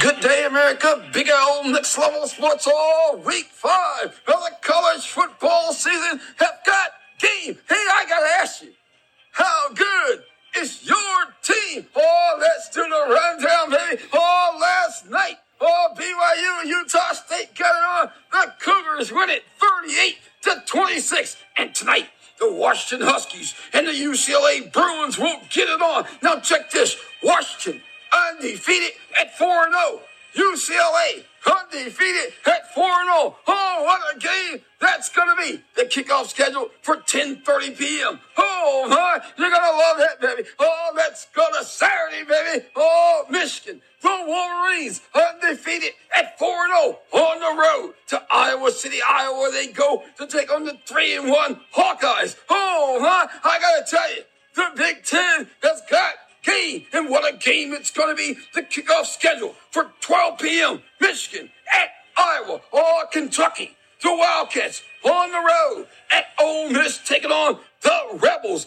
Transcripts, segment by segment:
Good day, America. Big old next level sports all week five of the college football season have got game. Hey, I gotta ask you, how good is your team? Oh, let's do the rundown, baby. Oh, last night, oh, BYU and Utah State got it on. The Cougars win it 38 to 26. And tonight, the Washington Huskies and the UCLA Bruins won't get it on. Now check this. Washington undefeated at 4 0. UCLA undefeated at 4 0. Oh, what a game that's going to be. The kickoff schedule for 10.30 p.m. Oh, my, you're going to love that, baby. Oh, let's go to Saturday, baby. Oh, Michigan. The Wolverines undefeated at 4 0 on the road to Iowa City, Iowa. They go to take on the 3 and 1 Hawkeyes. Oh, my, I got to tell you, the Big Ten. Game it's going to be. The kickoff schedule for 12 p.m. Michigan at Iowa or Kentucky. The Wildcats on the road at Ole Miss taking on the Rebels.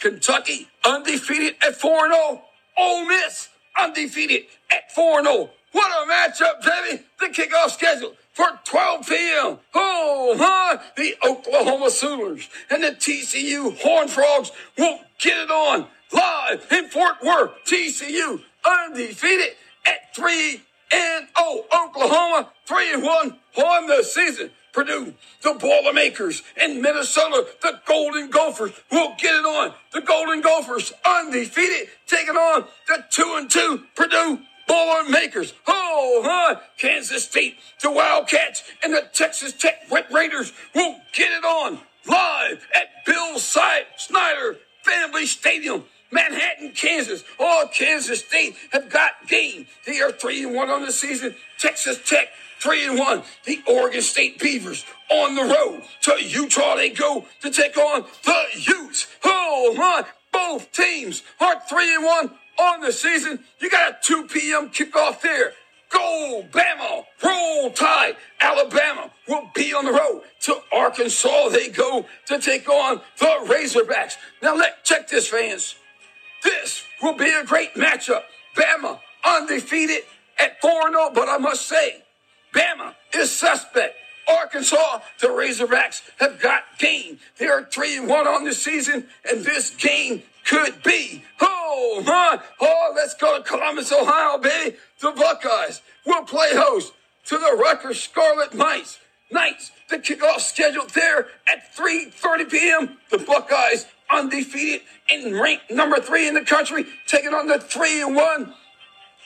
Kentucky undefeated at 4 0. Ole Miss undefeated at 4 0. What a matchup, baby. The kickoff schedule for 12 p.m. Oh, huh? The Oklahoma Sooners and the TCU Horned Frogs will get it on live in Fort Worth. TCU undefeated at 3 and 0. Oklahoma 3 and 1 on the season. Purdue, the Boilermakers, and Minnesota, the Golden Gophers will get it on. The Golden Gophers undefeated, taking on the 2 and 2 Purdue Boilermakers. Oh, huh? Kansas State, the Wildcats, and the Texas Tech Red Raiders will get it on live at Bill Snyder Family Stadium. Manhattan, Kansas. All Kansas State have got game. They are three and one on the season. Texas Tech three and one. The Oregon State Beavers on the road to Utah. They go to take on the Utes. Oh my! Both teams are three and one on the season. You got a 2 p.m. kickoff there. Go Bama! Roll Tide! Alabama will be on the road to Arkansas. They go to take on the Razorbacks. Now let check this, fans. This will be a great matchup. Bama undefeated at 4 0, but I must say, Bama is suspect. Arkansas, the Razorbacks have got game. They are 3 1 on the season, and this game could be. Oh, my. Oh, let's go to Columbus, Ohio, baby. The Buckeyes will play host to the Rutgers Scarlet Knights. Knights, the kickoff scheduled there at 3.30 p.m. The Buckeyes undefeated and ranked number three in the country, taking on the three and one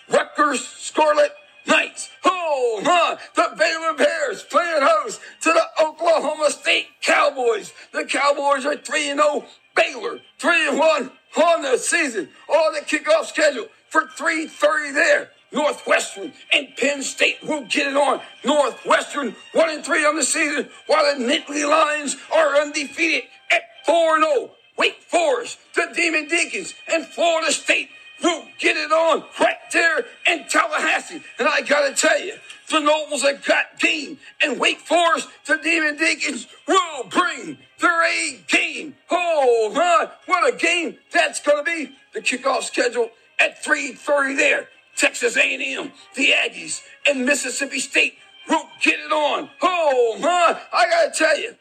Rutgers Scarlet Knights. Oh, huh. The Baylor Bears playing host to the Oklahoma State Cowboys. The Cowboys are 3 and 0. Baylor 3 and 1 on the season. All the kickoff schedule for 3:30 there. Northwestern and Penn State will get it on. Northwestern 1 and 3 on the season, while the Nittany Lions are undefeated at 4 and 0. Wake Forest, the Demon Deacons, and Florida State will get it on right there in Tallahassee. And I gotta tell you, the Noles have got game, and Wake Forest, the Demon Deacons, will bring their A game. Oh my, what a game that's gonna be. The kickoff schedule at 3:30 there. Texas A&M, the Aggies, and Mississippi State will get it on. Oh my, I gotta tell you,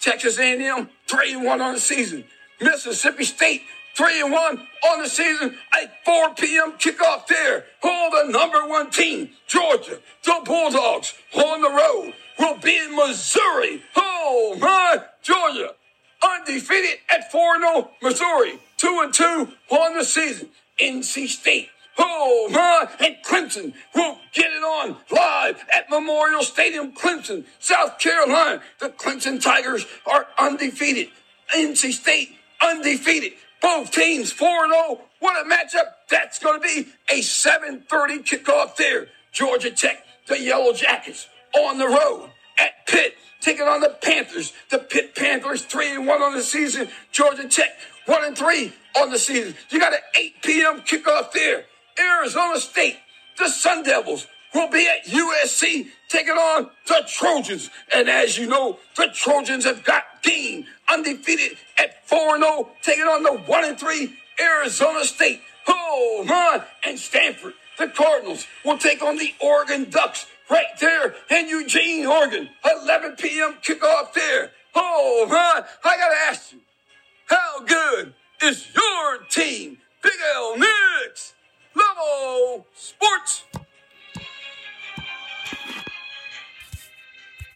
Texas A&M, 3 and 1 on the season. Mississippi State, 3 and 1 on the season. A 4 p.m. kickoff there. Oh, the number one team, Georgia, the Bulldogs, on the road will be in Missouri. Oh, my, Georgia, undefeated at 4 0. Missouri, 2 and 2 on the season. NC State, Oh, my, and Clemson will get it on live at Memorial Stadium, Clemson, South Carolina. The Clemson Tigers are undefeated. NC State undefeated. Both teams 4-0. What a matchup. That's going to be a 7.30 kickoff there. Georgia Tech, the Yellow Jackets on the road at Pitt, taking on the Panthers. The Pitt Panthers 3 and 1 on the season. Georgia Tech 1 and 3 on the season. You got an 8 p.m. kickoff there. Arizona State, the Sun Devils will be at USC taking on the Trojans. And as you know, the Trojans have got Dean undefeated at 4 0, taking on the 1 3 Arizona State. Oh, my. And Stanford, the Cardinals will take on the Oregon Ducks right there in Eugene, Oregon. 11 p.m. kickoff there. Oh, my. I got to ask you, how good is your team? Big L Knicks. Oh, Sports!